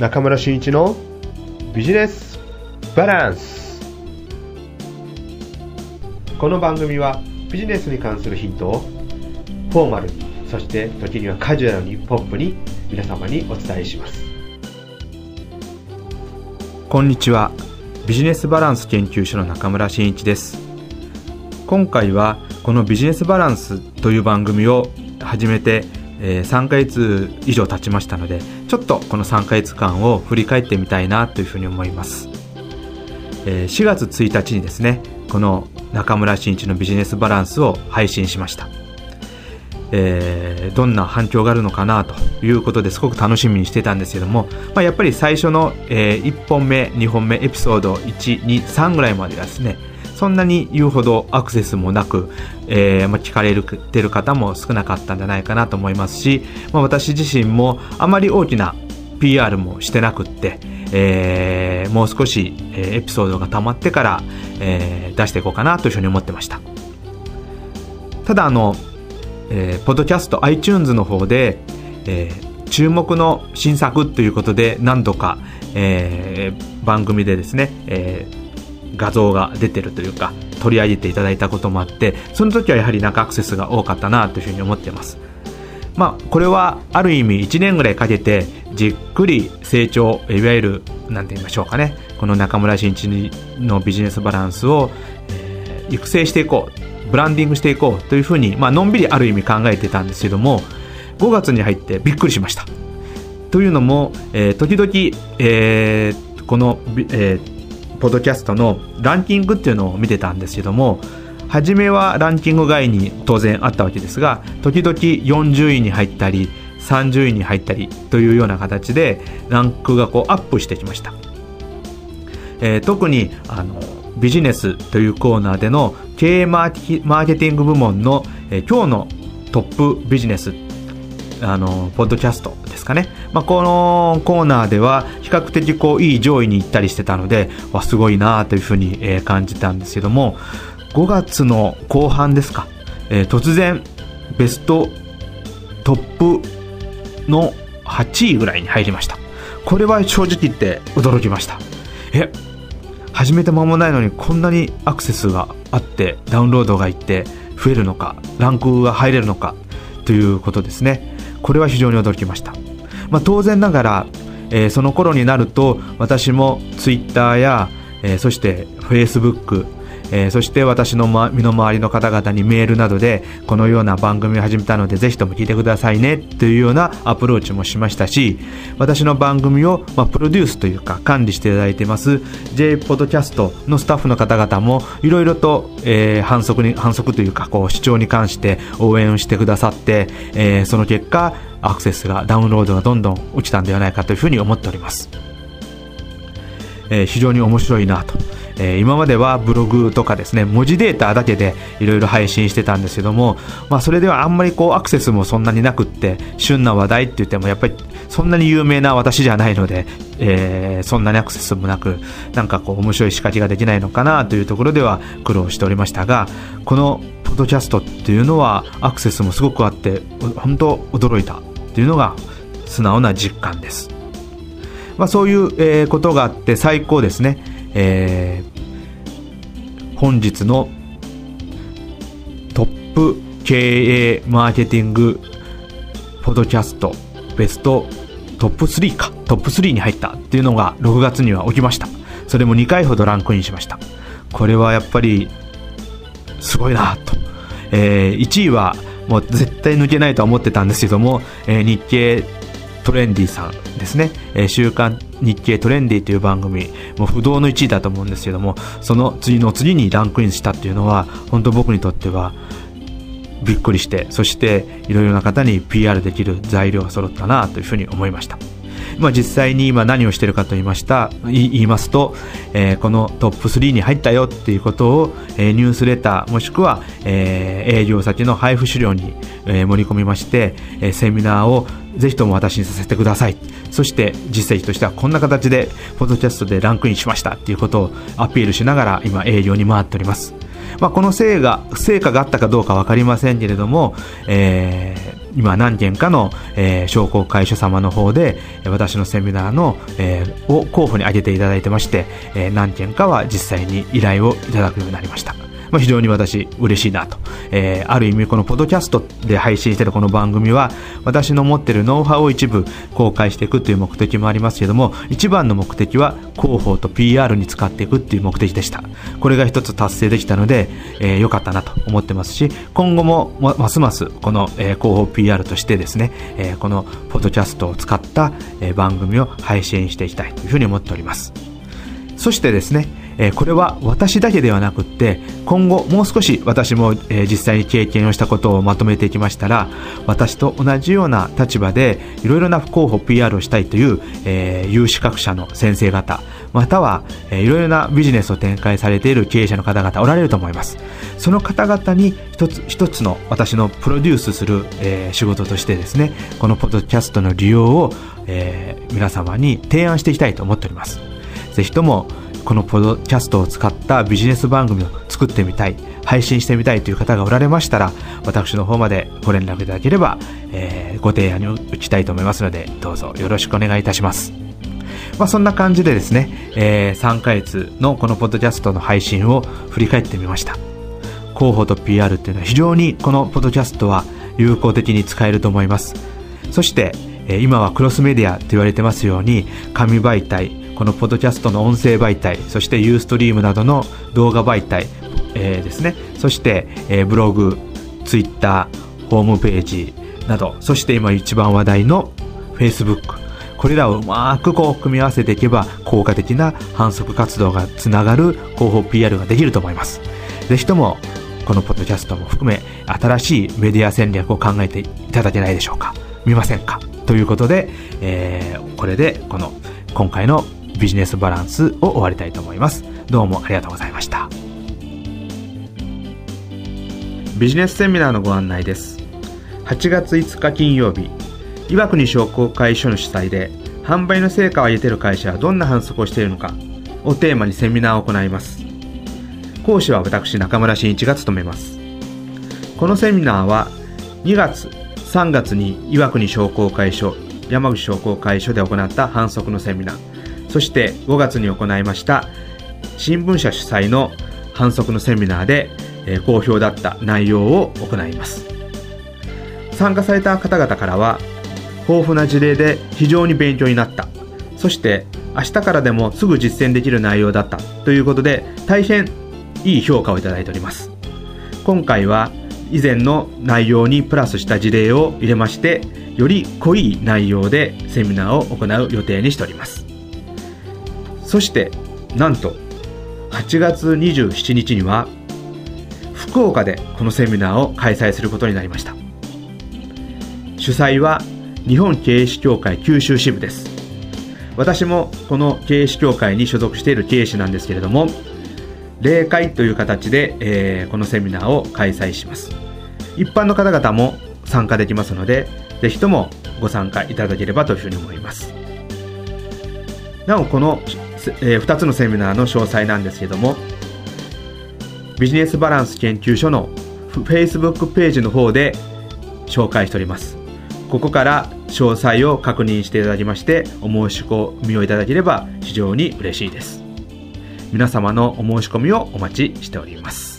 中村俊一のビジネスバランス。この番組はビジネスに関するヒントをフォーマルにそして時にはカジュアルにポップに皆様にお伝えします。こんにちは。ビジネスバランス研究所の中村真一です。今回はこのビジネスバランスという番組を始めてえー、3ヶ月以上経ちましたのでちょっとこの3ヶ月間を振り返ってみたいなというふうに思います、えー、4月1日にですねこの中村真一のビジネスバランスを配信しました、えー、どんな反響があるのかなということですごく楽しみにしてたんですけども、まあ、やっぱり最初の、え、1本目2本目エピソード123ぐらいまではですねそんなに言うほどアクセスもなく、えー、まあ、聞かれてる方も少なかったんじゃないかなと思いますし、まあ、私自身もあまり大きな PR もしてなくって、えー、もう少し、え、エピソードが溜まってから、えー、出していこうかなというふうに思ってました。ただあの、えー、ポッドキャスト iTunes の方で、えー、注目の新作ということで何度か、えー、番組でですね、えー、画像が出てるというか取り上げていただいたこともあってその時はやはり中アクセスが多かったなというふうに思ってます。まあこれはある意味1年ぐらいかけてじっくり成長いわゆる何て言いましょうかねこの中村新一のビジネスバランスを、育成していこうブランディングしていこうというふうに、まあのんびりある意味考えてたんですけども5月に入ってびっくりしました。というのも、えー、時々、えー、この、えー、ポッドキャストのランキングっていうのを見てたんですけども初めはランキング外に当然あったわけですが時々40位に入ったり30位に入ったりというような形でランクがこうアップしてきました、えー、特にあのビジネスというコーナーでの経営マーケティング部門の、えー、今日のトップビジネスあのポッドキャストですかね、まあ、このコーナーでは比較的こういい上位に行ったりしてたのでわすごいなというふうに、え感じたんですけども5月の後半ですか、えー、突然ベストトップの8位ぐらいに入りました。これは正直言って驚きました。え始めて間もないのにこんなにアクセスがあってダウンロードがいって増えるのかランクが入れるのかということですね。これは非常に驚きました、まあ、当然ながら、えー、その頃になると私もツイッターや、えー、そしてフェイスブックえー、そして私の、ま、身の回りの方々にメールなどでこのような番組を始めたのでぜひとも聞いてくださいねというようなアプローチもしましたし私の番組を、まあ、プロデュースというか管理していただいてます J ポッドキャストのスタッフの方々もいろいろと、えー、反則に反則というかこう主張に関して応援をしてくださって、えー、その結果アクセスがダウンロードがどんどん落ちたんではないかというふうに思っております、えー、非常に面白いなと。えー、今まではブログとかですね文字データだけでいろいろ配信してたんですけども、まあ、それではあんまりこうアクセスもそんなになくって旬な話題って言ってもやっぱりそんなに有名な私じゃないので、えー、そんなにアクセスもなくなんかこう面白い仕掛けができないのかなというところでは苦労しておりましたがこのポッドキャストっていうのはアクセスもすごくあって本当驚いたっていうのが素直な実感です。まあ、そういう、え、ことがあって最高ですね。えー、本日のトップ経営マーケティングポドキャストベストトップ3か。トップ3に入った。っていうのが6月には起きました。それも2回ほどランクインしました。これはやっぱりすごいなと、えー、1位はもう絶対抜けないとは思ってたんですけども、えー、日経トレンディさんですね、えー、週刊日経トレンディという番組、もう不動の1位だと思うんですけども、その次の次にランクインしたっていうのは、本当僕にとってはびっくりして、そしていろいろな方に PR できる材料が揃ったなというふうに思いました。まあ、実際に今何をしているかと言いました。言いますと、えー、このトップ3に入ったよっていうことを、えー、ニュースレターもしくは、えー、営業先の配布資料に、えー、盛り込みまして、えー、セミナーをぜひとも私にさせてください。そして実績としてはこんな形でポッドキャストでランクインしましたっていうことをアピールしながら今営業に回っております、まあ、この成果成果があったかどうか分かりませんけれども、えー今何件かの、えー、商工会所様の方で私のセミナーの、えー、を候補に挙げていただいてまして、えー、何件かは実際に依頼をいただくようになりました。まあ、非常に私嬉しいなと。えー、ある意味このポッドキャストで配信してるこの番組は私の持ってるノウハウを一部公開していくという目的もありますけども一番の目的は広報と PR に使っていくっていう目的でした。これが一つ達成できたので、えー、かったなと思ってますし今後もますますこの、えー、広報 PR としてですね、えー、このポッドキャストを使った、えー、番組を配信していきたいというふうに思っております。そしてですね、えこれは私だけではなくって今後もう少し私も、え実際に経験をしたことをまとめていきましたら私と同じような立場でいろいろな候補 PR をしたいという、え有資格者の先生方または、いろいろなビジネスを展開されている経営者の方々おられると思います。その方々に一つ一つの私のプロデュースする、え仕事としてですねこのポッドキャストの利用を、え皆様に提案していきたいと思っております。ぜひともこのポッドキャストを使ったビジネス番組を作ってみたい配信してみたいという方がおられましたら私の方までご連絡いただければ、えー、ご提案に打ちたいと思いますのでどうぞよろしくお願いいたします。まあ、そんな感じでですね、えー、3ヶ月のこのポッドキャストの配信を振り返ってみました。広報と PR っていうのは非常にこのポッドキャストは有効的に使えると思います。そして、今はクロスメディアと言われてますように紙媒体このポッドキャストの音声媒体そしてユーストリームなどの動画媒体、えー、ですね。そして、えー、ブログツイッターホームページなどそして今一番話題の Facebook これらをうまくこう組み合わせていけば効果的な反則活動がつながる広報 PR ができると思います。ぜひともこのポッドキャストも含め新しいメディア戦略を考えていただけないでしょうか。見ませんか。ということで、えー、これでこの今回のビジネスバランスを終わりたいと思います。どうもありがとうございました。ビジネスセミナーのご案内です。8月5日金曜日、岩国商工会所の主催で、販売の成果を上げている会社はどんな反則をしているのかをテーマにセミナーを行います。講師は私中村真一が務めます。このセミナーは2月、3月に岩国商工会所、山口商工会所で行った反則のセミナー、そして5月に行いました新聞社主催の反則のセミナーで、え、好評だった内容を行います。参加された方々からは豊富な事例で非常に勉強になった。そして明日からでもすぐ実践できる内容だった。ということで大変いい評価をいただいております。今回は以前の内容にプラスした事例を入れましてより濃い内容でセミナーを行う予定にしております。そしてなんと8月27日には福岡でこのセミナーを開催することになりました。主催は日本経営士協会九州支部です。私もこの経営士協会に所属している経営士なんですけれども例会という形で、えー、このセミナーを開催します。一般の方々も参加できますのでぜひともご参加いただければというふうに思います。なおこのえー、2つのセミナーの詳細なんですけどもビジネスバランス研究所の Facebook ページの方で紹介しております。ここから詳細を確認していただきましてお申し込みをいただければ非常に嬉しいです。皆様のお申し込みをお待ちしております。